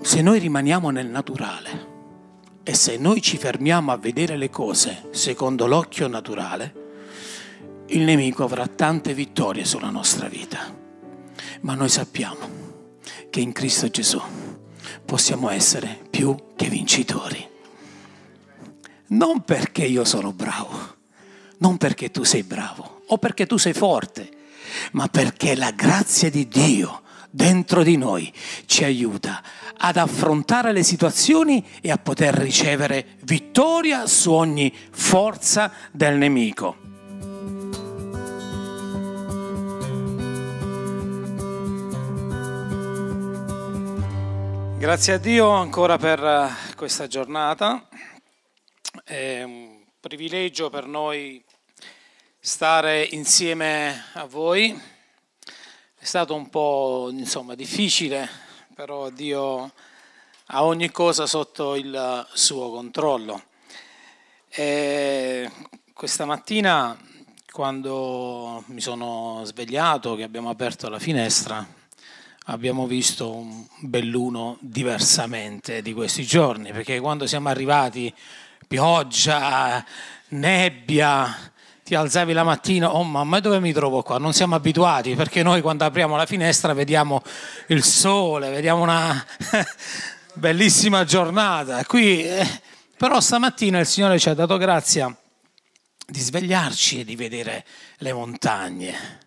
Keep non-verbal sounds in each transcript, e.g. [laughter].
se noi rimaniamo nel naturale e se noi ci fermiamo a vedere le cose secondo l'occhio naturale, il nemico avrà tante vittorie sulla nostra vita. Ma noi sappiamo che in Cristo Gesù possiamo essere più che vincitori. Non perché io sono bravo, non perché tu sei bravo o perché tu sei forte, ma perché la grazia di Dio dentro di noi ci aiuta ad affrontare le situazioni e a poter ricevere vittoria su ogni forza del nemico. Grazie a Dio ancora per eh, questa giornata. È un privilegio per noi stare insieme a voi. È stato un po' insomma, difficile, però Dio ha ogni cosa sotto il suo controllo. E questa mattina, quando mi sono svegliato, che abbiamo aperto la finestra, abbiamo visto un belluno diversamente di questi giorni, perché quando siamo arrivati, pioggia, nebbia, ti alzavi la mattina, oh mamma, dove mi trovo qua? Non siamo abituati perché noi quando apriamo la finestra vediamo il sole, vediamo una [laughs] bellissima giornata. Qui, eh, però stamattina il Signore ci ha dato grazia di svegliarci e di vedere le montagne.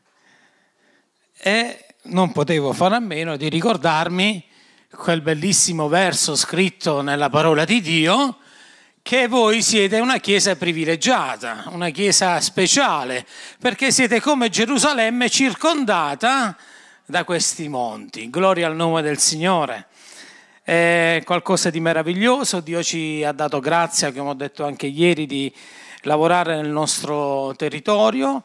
E non potevo fare a meno di ricordarmi quel bellissimo verso scritto nella parola di Dio che voi siete una chiesa privilegiata, una chiesa speciale, perché siete come Gerusalemme circondata da questi monti. Gloria al nome del Signore. È qualcosa di meraviglioso, Dio ci ha dato grazia, come ho detto anche ieri, di lavorare nel nostro territorio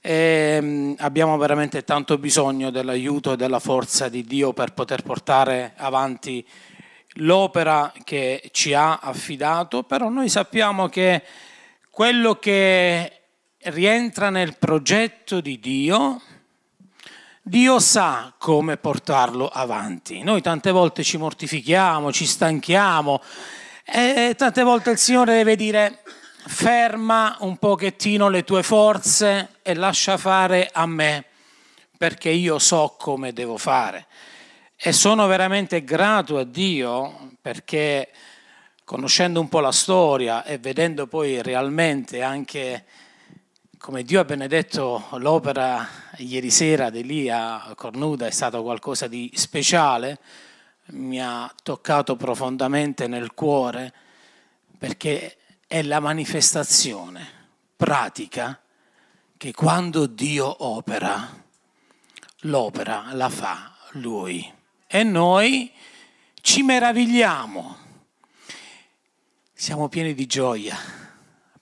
e abbiamo veramente tanto bisogno dell'aiuto e della forza di Dio per poter portare avanti l'opera che ci ha affidato, però noi sappiamo che quello che rientra nel progetto di Dio, Dio sa come portarlo avanti. Noi tante volte ci mortifichiamo, ci stanchiamo e tante volte il Signore deve dire ferma un pochettino le tue forze e lascia fare a me, perché io so come devo fare. E sono veramente grato a Dio perché conoscendo un po' la storia e vedendo poi realmente anche come Dio ha benedetto l'opera ieri sera di Elia Cornuda è stato qualcosa di speciale, mi ha toccato profondamente nel cuore perché è la manifestazione pratica che quando Dio opera, l'opera la fa Lui. E noi ci meravigliamo, siamo pieni di gioia,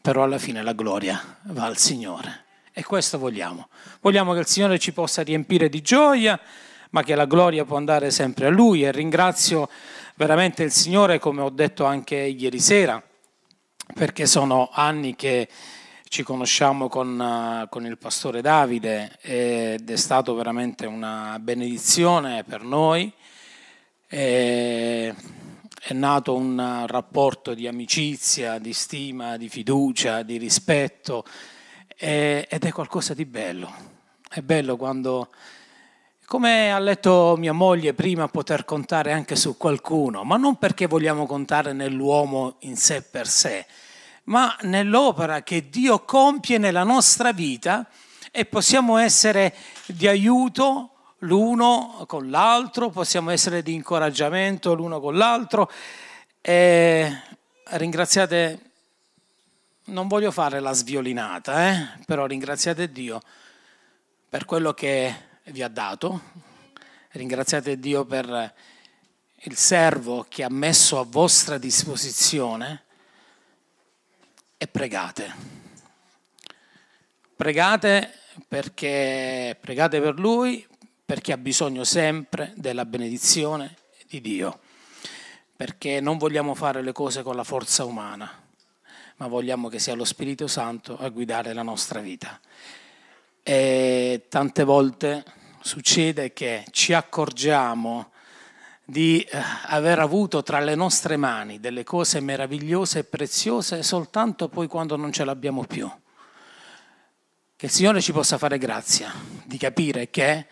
però alla fine la gloria va al Signore. E questo vogliamo. Vogliamo che il Signore ci possa riempire di gioia, ma che la gloria può andare sempre a Lui. E ringrazio veramente il Signore, come ho detto anche ieri sera perché sono anni che ci conosciamo con, uh, con, il pastore Davide ed è stato veramente una benedizione per noi. E è nato un rapporto di amicizia, di stima, di fiducia, di rispetto e, ed è qualcosa di bello. È bello quando, come ha letto mia moglie prima, poter contare anche su qualcuno, ma non perché vogliamo contare nell'uomo in sé per sé, ma nell'opera che Dio compie nella nostra vita e possiamo essere di aiuto l'uno con l'altro, possiamo essere di incoraggiamento l'uno con l'altro. E ringraziate, non voglio fare la sviolinata, eh? però ringraziate Dio per quello che vi ha dato, ringraziate Dio per il servo che ha messo a vostra disposizione e pregate. Pregate perché pregate per lui perché ha bisogno sempre della benedizione di Dio. Perché non vogliamo fare le cose con la forza umana, ma vogliamo che sia lo Spirito Santo a guidare la nostra vita. E tante volte succede che ci accorgiamo di eh, aver avuto tra le nostre mani delle cose meravigliose e preziose soltanto poi quando non ce l'abbiamo più. Che il Signore ci possa fare grazia di capire che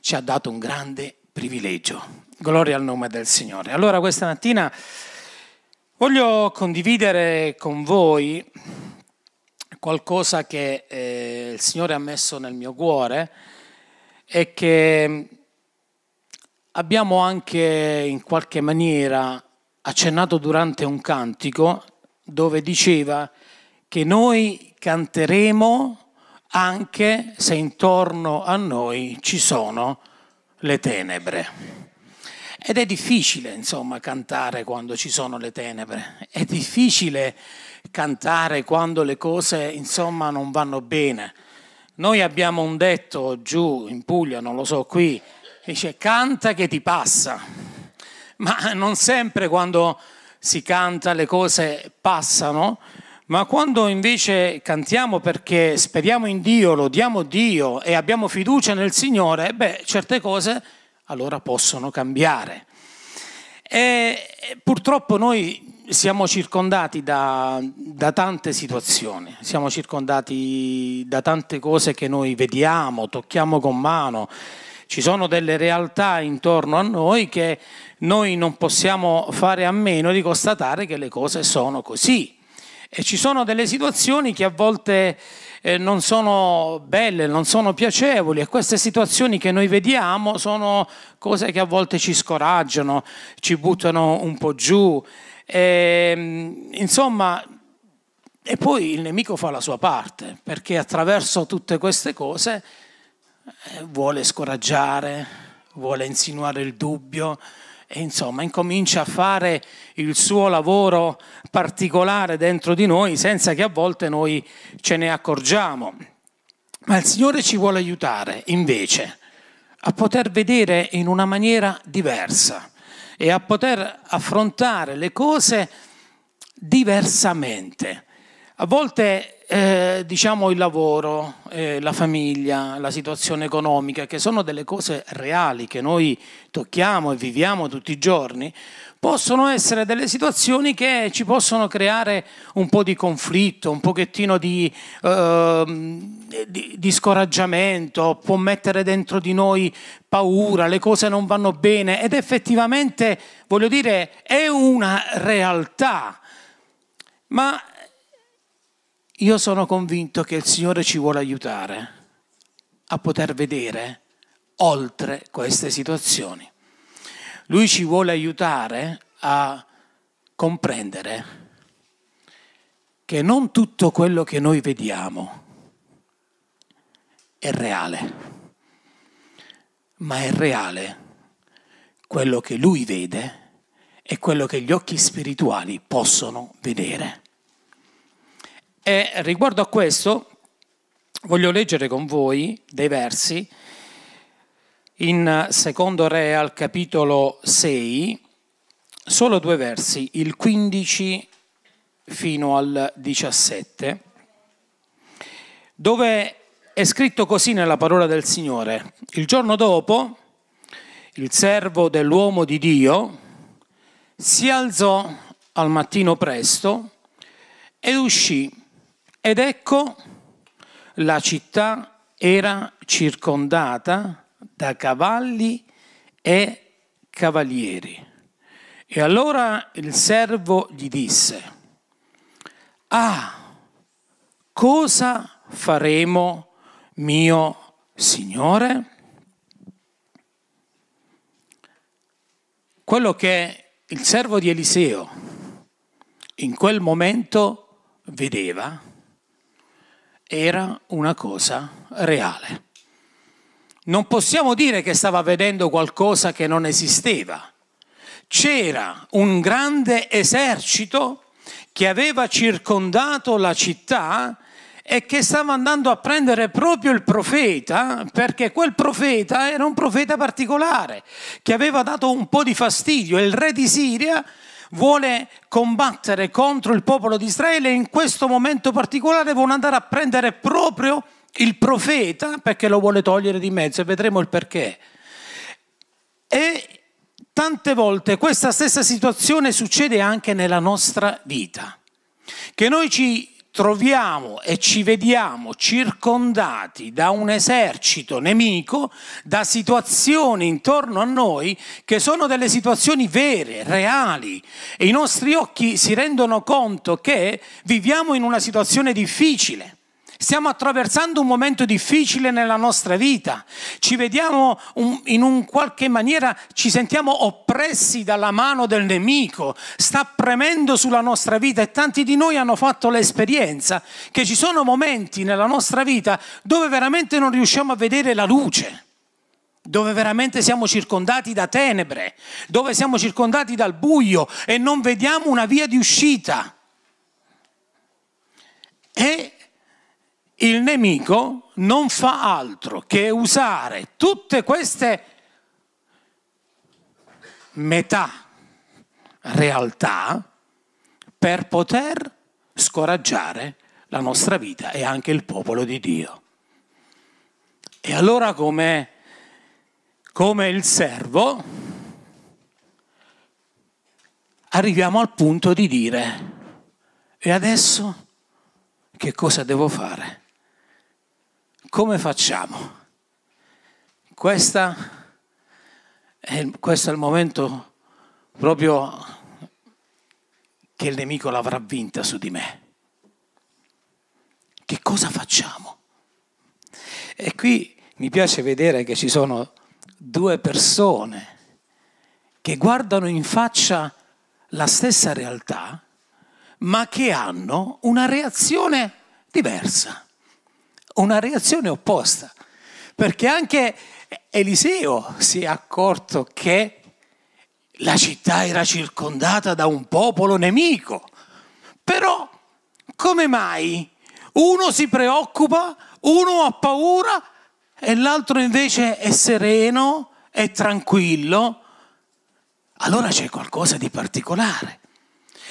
ci ha dato un grande privilegio. Gloria al nome del Signore. Allora questa mattina voglio condividere con voi qualcosa che eh, il Signore ha messo nel mio cuore e che abbiamo anche in qualche maniera accennato durante un cantico dove diceva che noi canteremo anche se intorno a noi ci sono le tenebre. Ed è difficile, insomma, cantare quando ci sono le tenebre. È difficile cantare quando le cose, insomma, non vanno bene. Noi abbiamo un detto giù in Puglia, non lo so qui, dice canta che ti passa. Ma non sempre quando si canta le cose passano, ma quando invece cantiamo perché speriamo in Dio, lodiamo Dio e abbiamo fiducia nel Signore, beh, certe cose allora possono cambiare. E purtroppo noi siamo circondati da, da, tante situazioni, siamo circondati da tante cose che noi vediamo, tocchiamo con mano. Ci sono delle realtà intorno a noi che noi non possiamo fare a meno di constatare che le cose sono così. E ci sono delle situazioni che a volte eh, non sono belle, non sono piacevoli e queste situazioni che noi vediamo sono cose che a volte ci scoraggiano, ci buttano un po' giù. E, ehm, insomma, e poi il nemico fa la sua parte, perché attraverso tutte queste cose eh, vuole scoraggiare, vuole insinuare il dubbio, e insomma incomincia a fare il suo lavoro particolare dentro di noi senza che a volte noi ce ne accorgiamo. Ma il Signore ci vuole aiutare invece a poter vedere in una maniera diversa e a poter affrontare le cose diversamente. A volte eh, diciamo il lavoro, eh, la famiglia, la situazione economica, che sono delle cose reali che noi tocchiamo e viviamo tutti i giorni, possono essere delle situazioni che ci possono creare un po' di conflitto, un pochettino di, eh, di, di scoraggiamento, può mettere dentro di noi paura, le cose non vanno bene ed effettivamente, voglio dire, è una realtà. Ma io sono convinto che il Signore ci vuole aiutare a poter vedere oltre queste situazioni. Lui ci vuole aiutare a comprendere che non tutto quello che noi vediamo è reale, ma è reale quello che lui vede e quello che gli occhi spirituali possono vedere. E riguardo a questo voglio leggere con voi dei versi in Secondo Re al capitolo 6, solo due versi, il 15 fino al 17, dove è scritto così nella parola del Signore. Il giorno dopo il servo dell'uomo di Dio si alzò al mattino presto ed uscì ed ecco, la città era circondata da cavalli e cavalieri. E allora il servo gli disse, ah, cosa faremo, mio Signore? Quello che il servo di Eliseo in quel momento vedeva era una cosa reale. Non possiamo dire che stava vedendo qualcosa che non esisteva. C'era un grande esercito che aveva circondato la città e che stava andando a prendere proprio il profeta, perché quel profeta era un profeta particolare, che aveva dato un po' di fastidio. Il re di Siria vuole combattere contro il popolo di Israele e in questo momento particolare vuole andare a prendere proprio il profeta perché lo vuole togliere di mezzo e vedremo il perché. E tante volte questa stessa situazione succede anche nella nostra vita, che noi ci troviamo e ci vediamo circondati da un esercito nemico, da situazioni intorno a noi che sono delle situazioni vere, reali e i nostri occhi si rendono conto che viviamo in una situazione difficile. Stiamo attraversando un momento difficile nella nostra vita, ci vediamo un, in un qualche maniera, ci sentiamo oppressi dalla mano del nemico, sta premendo sulla nostra vita e tanti di noi hanno fatto l'esperienza che ci sono momenti nella nostra vita dove veramente non riusciamo a vedere la luce dove veramente siamo circondati da tenebre, dove siamo circondati dal buio e non vediamo una via di uscita. E il nemico non fa altro che usare tutte queste metà realtà per poter scoraggiare la nostra vita e anche il popolo di Dio. E allora come, come il servo arriviamo al punto di dire, e adesso che cosa devo fare? Come facciamo? Questa è, questo è il momento proprio che il nemico l'avrà vinta su di me. Che cosa facciamo? E qui mi piace vedere che ci sono due persone che guardano in faccia la stessa realtà, ma che hanno una reazione diversa una reazione opposta, perché anche Eliseo si è accorto che la città era circondata da un popolo nemico. Però come mai uno si preoccupa, uno ha paura e l'altro invece è sereno, è tranquillo? Allora c'è qualcosa di particolare.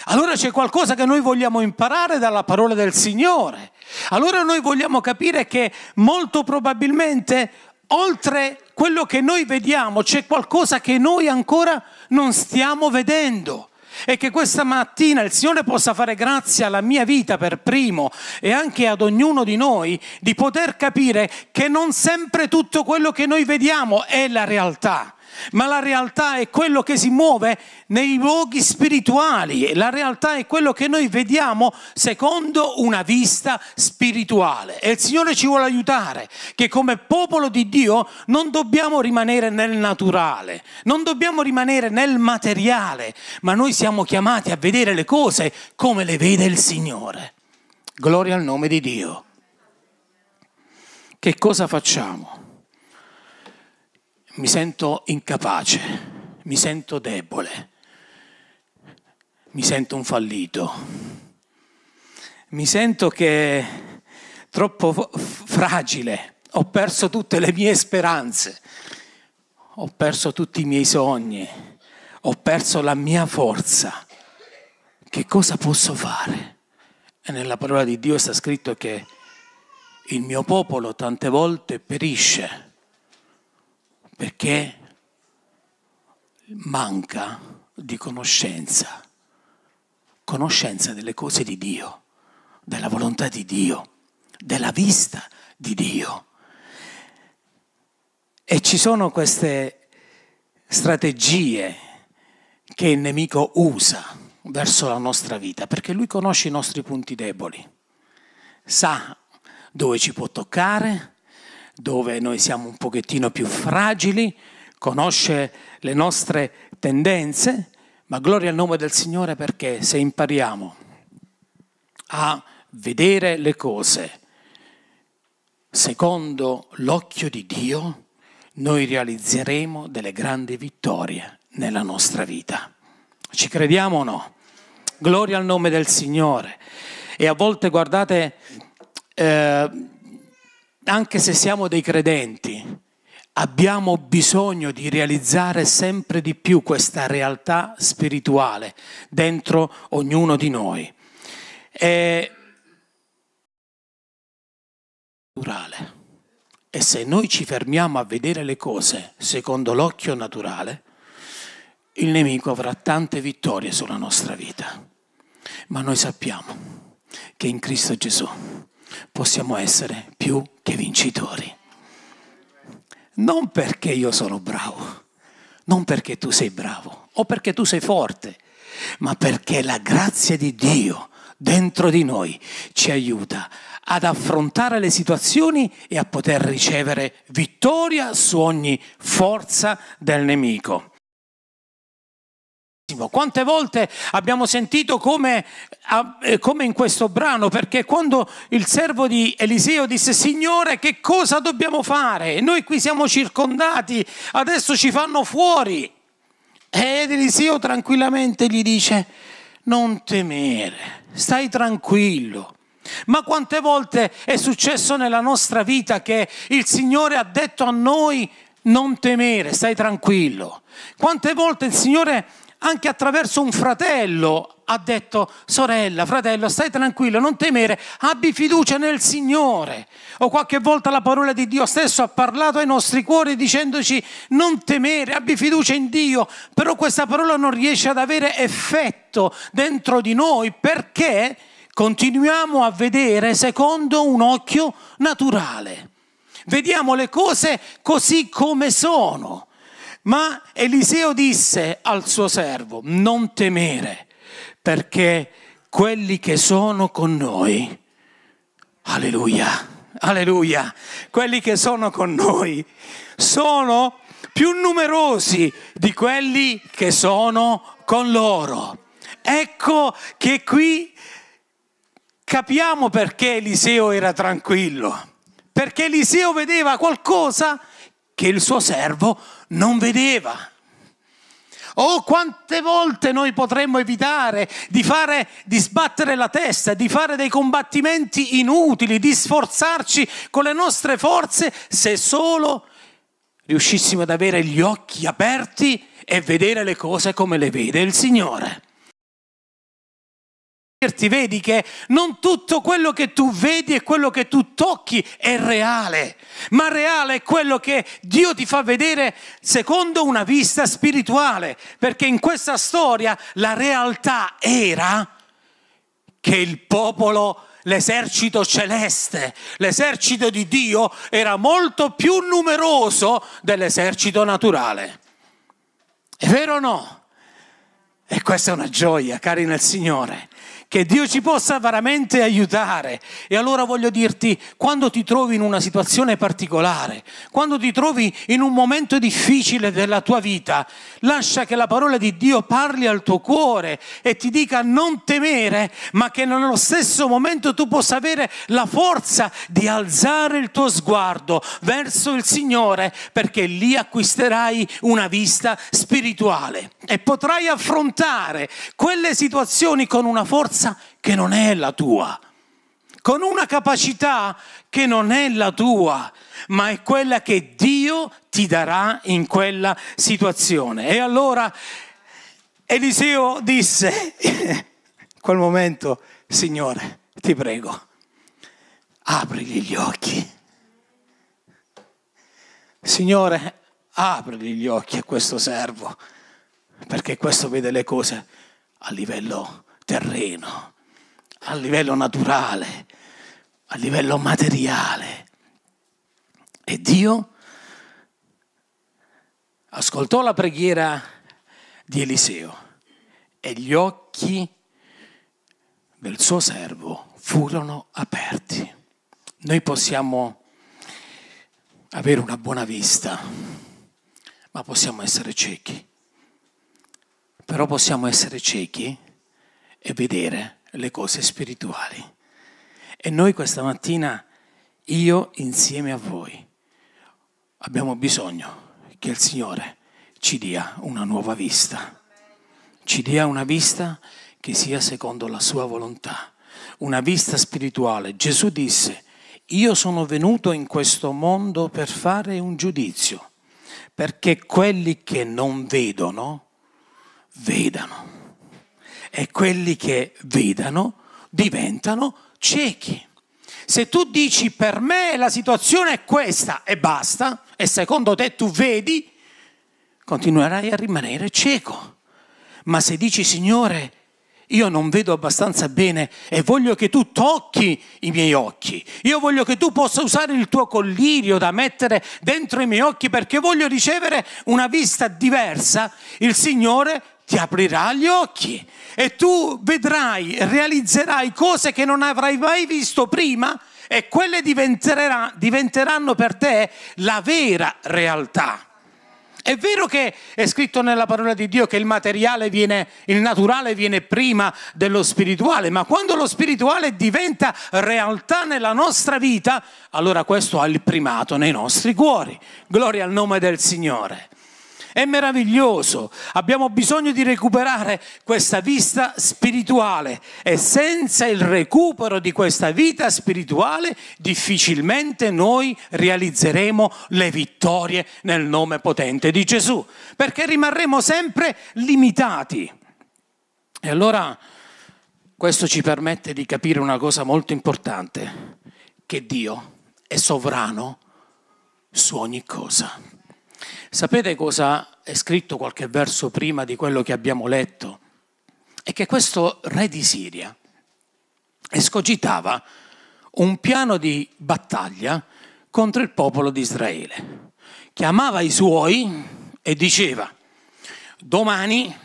Allora c'è qualcosa che noi vogliamo imparare dalla parola del Signore. Allora noi vogliamo capire che molto probabilmente oltre quello che noi vediamo c'è qualcosa che noi ancora non stiamo vedendo e che questa mattina il Signore possa fare grazie alla mia vita per primo e anche ad ognuno di noi di poter capire che non sempre tutto quello che noi vediamo è la realtà ma la realtà è quello che si muove nei luoghi spirituali, la realtà è quello che noi vediamo secondo una vista spirituale. E il Signore ci vuole aiutare, che come popolo di Dio non dobbiamo rimanere nel naturale, non dobbiamo rimanere nel materiale, ma noi siamo chiamati a vedere le cose come le vede il Signore. Gloria al nome di Dio. Che cosa facciamo? Mi sento incapace, mi sento debole, mi sento un fallito, mi sento che troppo fragile, ho perso tutte le mie speranze, ho perso tutti i miei sogni, ho perso la mia forza. Che cosa posso fare? E nella parola di Dio sta scritto che il mio popolo tante volte perisce perché manca di conoscenza, conoscenza delle cose di Dio, della volontà di Dio, della vista di Dio. E ci sono queste strategie che il nemico usa verso la nostra vita, perché lui conosce i nostri punti deboli, sa dove ci può toccare, dove noi siamo un pochettino più fragili, conosce le nostre tendenze, ma gloria al nome del Signore perché se impariamo a vedere le cose secondo l'occhio di Dio, noi realizzeremo delle grandi vittorie nella nostra vita. Ci crediamo o no? Gloria al nome del Signore. E a volte, guardate, eh, anche se siamo dei credenti, abbiamo bisogno di realizzare sempre di più questa realtà spirituale dentro ognuno di noi. Naturale. E se noi ci fermiamo a vedere le cose secondo l'occhio naturale, il nemico avrà tante vittorie sulla nostra vita, ma noi sappiamo che in Cristo Gesù possiamo essere più che vincitori. Non perché io sono bravo, non perché tu sei bravo o perché tu sei forte, ma perché la grazia di Dio dentro di noi ci aiuta ad affrontare le situazioni e a poter ricevere vittoria su ogni forza del nemico. Quante volte abbiamo sentito come, eh, come, in questo brano, perché quando il servo di Eliseo disse Signore che cosa dobbiamo fare? Noi qui siamo circondati, adesso ci fanno fuori. Ed Eliseo tranquillamente gli dice non temere, stai tranquillo. Ma quante volte è successo nella nostra vita che il Signore ha detto a noi non temere, stai tranquillo. Quante volte il Signore anche attraverso un fratello ha detto sorella, fratello, stai tranquillo, non temere, abbi fiducia nel Signore. O qualche volta la parola di Dio stesso ha parlato ai nostri cuori dicendoci non temere, abbi fiducia in Dio, però questa parola non riesce ad avere effetto dentro di noi perché continuiamo a vedere secondo un occhio naturale. Vediamo le cose così come sono. Ma Eliseo disse al suo servo, non temere, perché quelli che sono con noi, alleluia, alleluia, quelli che sono con noi sono più numerosi di quelli che sono con loro. Ecco che qui capiamo perché Eliseo era tranquillo, perché Eliseo vedeva qualcosa che il suo servo non vedeva. Oh, quante volte noi potremmo evitare di, fare, di sbattere la testa, di fare dei combattimenti inutili, di sforzarci con le nostre forze se solo riuscissimo ad avere gli occhi aperti e vedere le cose come le vede il Signore vedi che non tutto quello che tu vedi e quello che tu tocchi è reale, ma reale è quello che Dio ti fa vedere secondo una vista spirituale, perché in questa storia la realtà era che il popolo l'esercito celeste, l'esercito di Dio era molto più numeroso dell'esercito naturale. È vero o no? Questa è una gioia, cari nel Signore che Dio ci possa veramente aiutare. E allora voglio dirti, quando ti trovi in una situazione particolare, quando ti trovi in un momento difficile della tua vita, lascia che la parola di Dio parli al tuo cuore e ti dica non temere, ma che nello stesso momento tu possa avere la forza di alzare il tuo sguardo verso il Signore, perché lì acquisterai una vista spirituale e potrai affrontare quelle situazioni con una forza che non è la tua, con una capacità che non è la tua, ma è quella che Dio ti darà in quella situazione. E allora Eliseo disse, [laughs] in quel momento, Signore, ti prego, aprigli gli occhi. Signore, aprigli gli occhi a questo servo, perché questo vede le cose a livello terreno, a livello naturale, a livello materiale. E Dio ascoltò la preghiera di Eliseo e gli occhi del suo servo furono aperti. Noi possiamo avere una buona vista, ma possiamo essere ciechi. Però possiamo essere ciechi e vedere le cose spirituali. E noi questa mattina, io insieme a voi, abbiamo bisogno che il Signore ci dia una nuova vista, ci dia una vista che sia secondo la sua volontà, una vista spirituale. Gesù disse, io sono venuto in questo mondo per fare un giudizio, perché quelli che non vedono, vedano e quelli che vedano diventano ciechi. Se tu dici per me la situazione è questa e basta, e secondo te tu vedi, continuerai a rimanere cieco. Ma se dici, Signore, io non vedo abbastanza bene e voglio che tu tocchi i miei occhi. Io voglio che tu possa usare il tuo collirio da mettere dentro i miei occhi perché voglio ricevere una vista diversa. Il Signore ti aprirà gli occhi e tu vedrai, realizzerai cose che non avrai mai visto prima e quelle diventeranno per te la vera realtà. È vero che è scritto nella parola di Dio che il materiale viene, il naturale viene prima dello spirituale, ma quando lo spirituale diventa realtà nella nostra vita, allora questo ha il primato nei nostri cuori. Gloria al nome del Signore. È meraviglioso, abbiamo bisogno di recuperare questa vista spirituale e senza il recupero di questa vita spirituale difficilmente noi realizzeremo le vittorie nel nome potente di Gesù, perché rimarremo sempre limitati. E allora questo ci permette di capire una cosa molto importante, che Dio è sovrano su ogni cosa. Sapete cosa è scritto qualche verso prima di quello che abbiamo letto? È che questo re di Siria escogitava un piano di battaglia contro il popolo di Israele. Chiamava i suoi e diceva, domani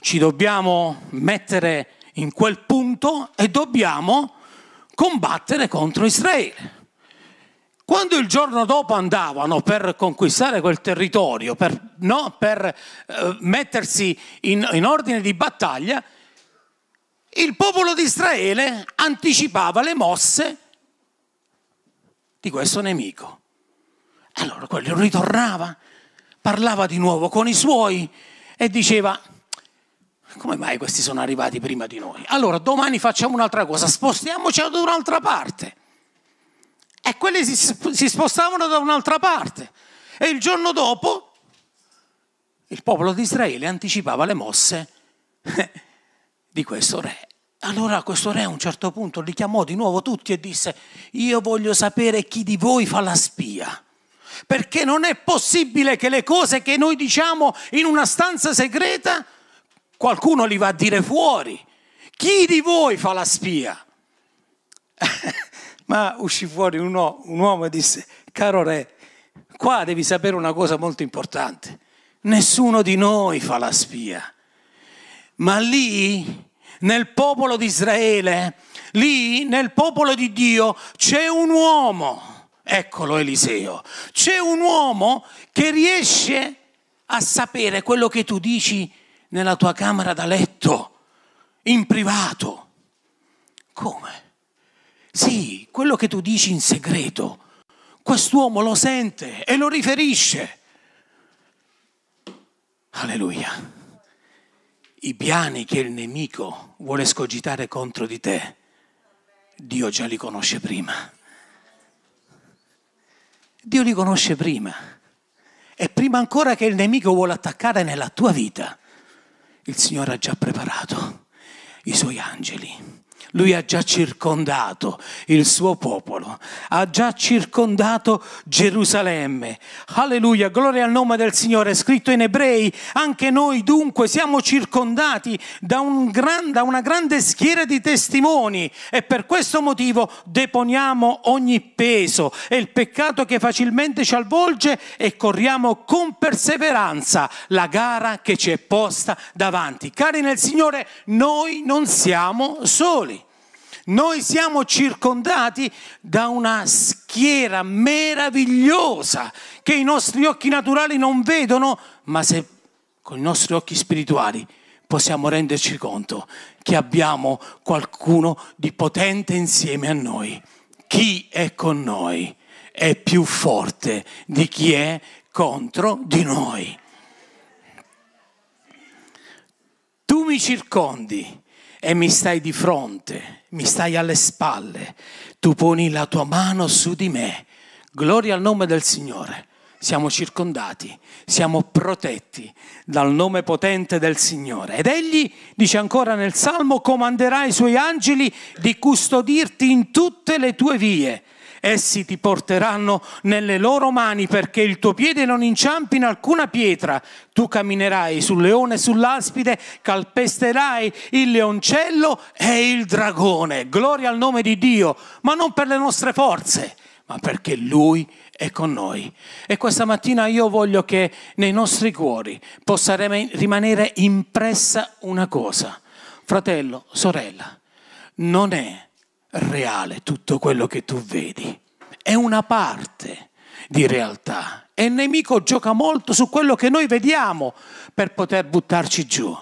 ci dobbiamo mettere in quel punto e dobbiamo combattere contro Israele. Quando il giorno dopo andavano per conquistare quel territorio, per, no, per eh, mettersi in, in ordine di battaglia, il popolo di Israele anticipava le mosse di questo nemico. Allora quello ritornava, parlava di nuovo con i suoi e diceva, come mai questi sono arrivati prima di noi? Allora domani facciamo un'altra cosa, spostiamoci ad un'altra parte e quelli si, si spostavano da un'altra parte. E il giorno dopo il popolo di Israele anticipava le mosse di questo re. Allora questo re a un certo punto li chiamò di nuovo tutti e disse, io voglio sapere chi di voi fa la spia, perché non è possibile che le cose che noi diciamo in una stanza segreta, qualcuno li va a dire fuori. Chi di voi fa la spia? [laughs] Ma uscì fuori un, uomo e disse, caro re, qua devi sapere una cosa molto importante. Nessuno di noi fa la spia. Ma lì, nel popolo di Israele, lì, nel popolo di Dio, c'è un uomo. Eccolo Eliseo. C'è un uomo che riesce a sapere quello che tu dici nella tua camera da letto, in privato. Come? Sì, quello che tu dici in segreto, quest'uomo lo sente e lo riferisce. Alleluia. I piani che il nemico vuole scogitare contro di te, Dio già li conosce prima. Dio li conosce prima. E prima ancora che il nemico vuole attaccare nella tua vita, il Signore ha già preparato i suoi angeli lui ha già circondato il suo popolo, ha già circondato Gerusalemme. Alleluia, gloria al nome del Signore. È scritto in ebrei, anche noi dunque siamo circondati da, un gran, da una grande schiera di testimoni e per questo motivo deponiamo ogni peso e il peccato che facilmente ci avvolge e corriamo con perseveranza la gara che ci è posta davanti. Cari nel Signore, noi non siamo soli. Noi siamo circondati da una schiera meravigliosa che i nostri occhi naturali non vedono, ma se con i nostri occhi spirituali possiamo renderci conto che abbiamo qualcuno di potente insieme a noi. Chi è con noi è più forte di chi è contro di noi. Tu mi circondi e mi stai di fronte, mi stai alle spalle, tu poni la tua mano su di me. Gloria al nome del Signore. Siamo circondati, siamo protetti dal nome potente del Signore. Ed egli, dice ancora nel Salmo, comanderà i suoi angeli di custodirti in tutte le tue vie Essi ti porteranno nelle loro mani perché il tuo piede non inciampi in alcuna pietra. Tu camminerai sul leone e sull'aspide, calpesterai il leoncello e il dragone. Gloria al nome di Dio, ma non per le nostre forze, ma perché Lui è con noi. E questa mattina io voglio che nei nostri cuori possa rimanere impressa una cosa. Fratello, sorella, non è reale tutto quello che tu vedi, è una parte di realtà. E il nemico gioca molto su quello che noi vediamo per poter buttarci giù.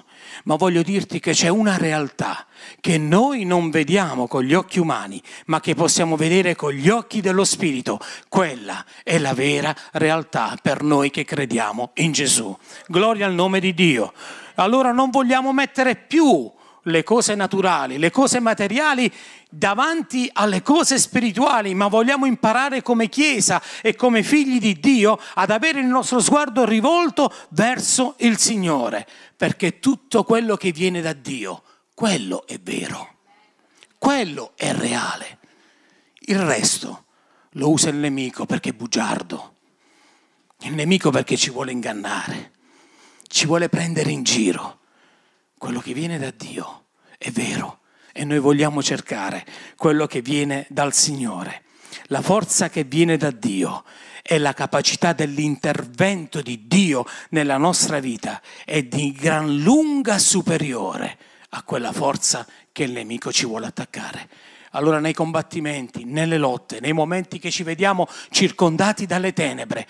Ma voglio dirti che c'è una realtà che noi non vediamo con gli occhi umani, ma che possiamo vedere con gli occhi dello Spirito. Quella è la vera realtà per noi che crediamo in Gesù. Gloria al nome di Dio. Allora non vogliamo mettere più le cose naturali, le cose materiali davanti alle cose spirituali, ma vogliamo imparare come Chiesa e come figli di Dio ad avere il nostro sguardo rivolto verso il Signore, perché tutto quello che viene da Dio, quello è vero, quello è reale. Il resto lo usa il nemico perché è bugiardo, il nemico perché ci vuole ingannare, ci vuole prendere in giro quello che viene da Dio è vero e noi vogliamo cercare quello che viene dal Signore. La forza che viene da Dio e la capacità dell'intervento di Dio nella nostra vita è di gran lunga superiore a quella forza che il nemico ci vuole attaccare. Allora nei combattimenti, nelle lotte, nei momenti che ci vediamo circondati dalle tenebre,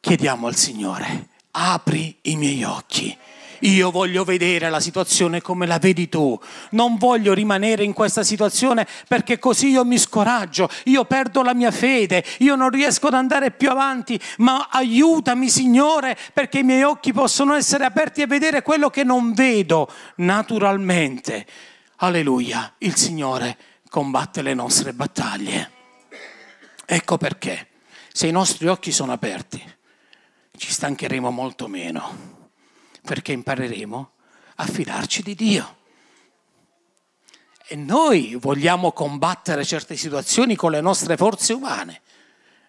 chiediamo al Signore, apri i miei occhi io voglio vedere la situazione come la vedi tu. Non voglio rimanere in questa situazione perché così io mi scoraggio, io perdo la mia fede, io non riesco ad andare più avanti, ma aiutami Signore perché i miei occhi possono essere aperti e vedere quello che non vedo naturalmente. Alleluia, il Signore combatte le nostre battaglie. Ecco perché, se i nostri occhi sono aperti, ci stancheremo molto meno perché impareremo a fidarci di Dio. E noi vogliamo combattere certe situazioni con le nostre forze umane,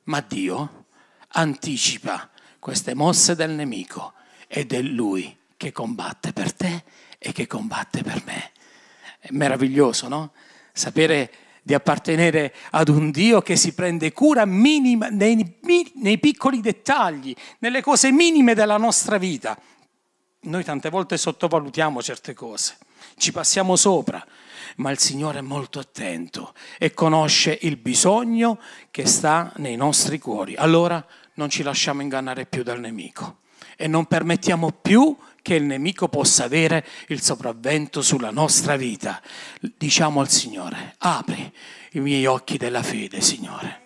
ma Dio anticipa queste mosse del nemico ed è Lui che combatte per te e che combatte per me. È meraviglioso, no? Sapere di appartenere ad un Dio che si prende cura minima, nei, nei piccoli dettagli, nelle cose minime della nostra vita noi tante volte sottovalutiamo certe cose, ci passiamo sopra, ma il Signore è molto attento e conosce il bisogno che sta nei nostri cuori. Allora non ci lasciamo ingannare più dal nemico e non permettiamo più che il nemico possa avere il sopravvento sulla nostra vita. Diciamo al Signore, apri i miei occhi della fede, Signore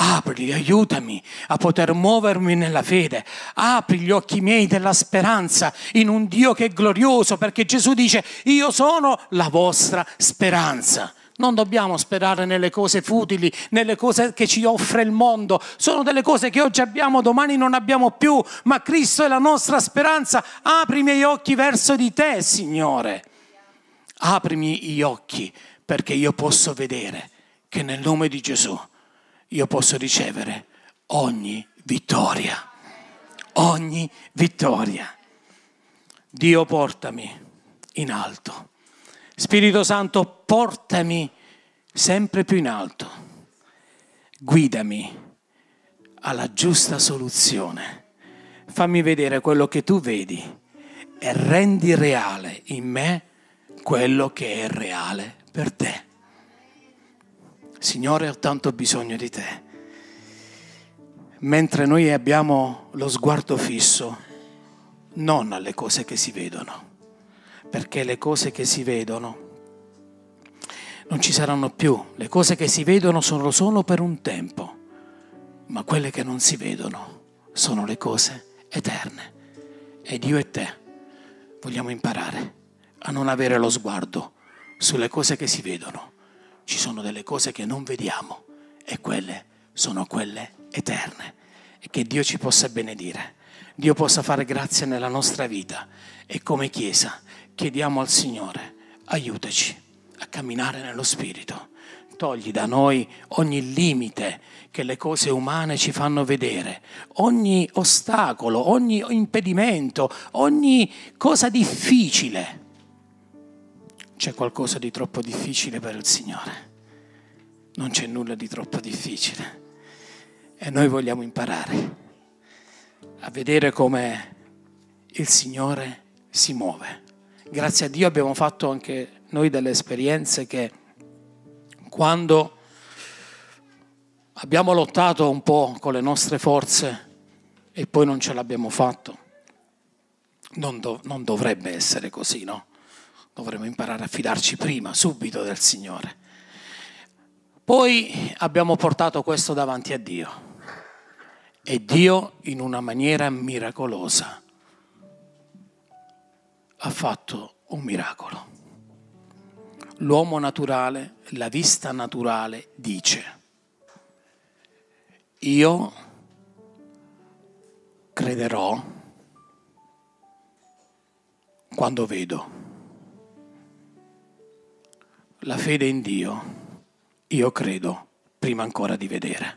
Apri, aiutami a poter muovermi nella fede. Apri gli occhi miei della speranza in un Dio che è glorioso, perché Gesù dice, io sono la vostra speranza. Non dobbiamo sperare nelle cose futili, nelle cose che ci offre il mondo. Sono delle cose che oggi abbiamo, domani non abbiamo più, ma Cristo è la nostra speranza. Apri i miei occhi verso di te, Signore. Aprimi gli occhi perché io posso vedere che nel nome di Gesù io posso ricevere ogni vittoria. Ogni vittoria. Dio portami in alto. Spirito Santo, portami sempre più in alto. Guidami alla giusta soluzione. Fammi vedere quello che tu vedi e rendi reale in me quello che è reale per te. Signore, ho tanto bisogno di te. Mentre noi abbiamo lo sguardo fisso non alle cose che si vedono, perché le cose che si vedono non ci saranno più. Le cose che si vedono sono solo per un tempo, ma quelle che non si vedono sono le cose eterne. Ed io e te vogliamo imparare a non avere lo sguardo sulle cose che si vedono, ci sono delle cose che non vediamo e quelle sono quelle eterne. E che Dio ci possa benedire, Dio possa fare grazia nella nostra vita e come Chiesa chiediamo al Signore, aiutaci a camminare nello Spirito. Togli da noi ogni limite che le cose umane ci fanno vedere, ogni ostacolo, ogni impedimento, ogni cosa difficile. C'è qualcosa di troppo difficile per il Signore. Non c'è nulla di troppo difficile. E noi vogliamo imparare a vedere come il Signore si muove. Grazie a Dio abbiamo fatto anche noi delle esperienze che quando abbiamo lottato un po' con le nostre forze e poi non ce l'abbiamo fatto, non, dov- non dovrebbe essere così, no? Dovremmo imparare a fidarci prima, subito del Signore. Poi abbiamo portato questo davanti a Dio e Dio in una maniera miracolosa ha fatto un miracolo. L'uomo naturale, la vista naturale dice, io crederò quando vedo. La fede in Dio, io credo prima ancora di vedere.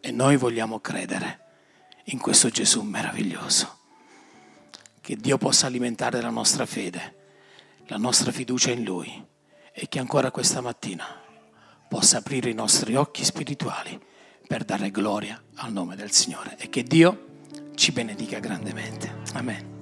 E noi vogliamo credere in questo Gesù meraviglioso. Che Dio possa alimentare la nostra fede, la nostra fiducia in Lui e che ancora questa mattina possa aprire i nostri occhi spirituali per dare gloria al nome del Signore e che Dio ci benedica grandemente. Amen.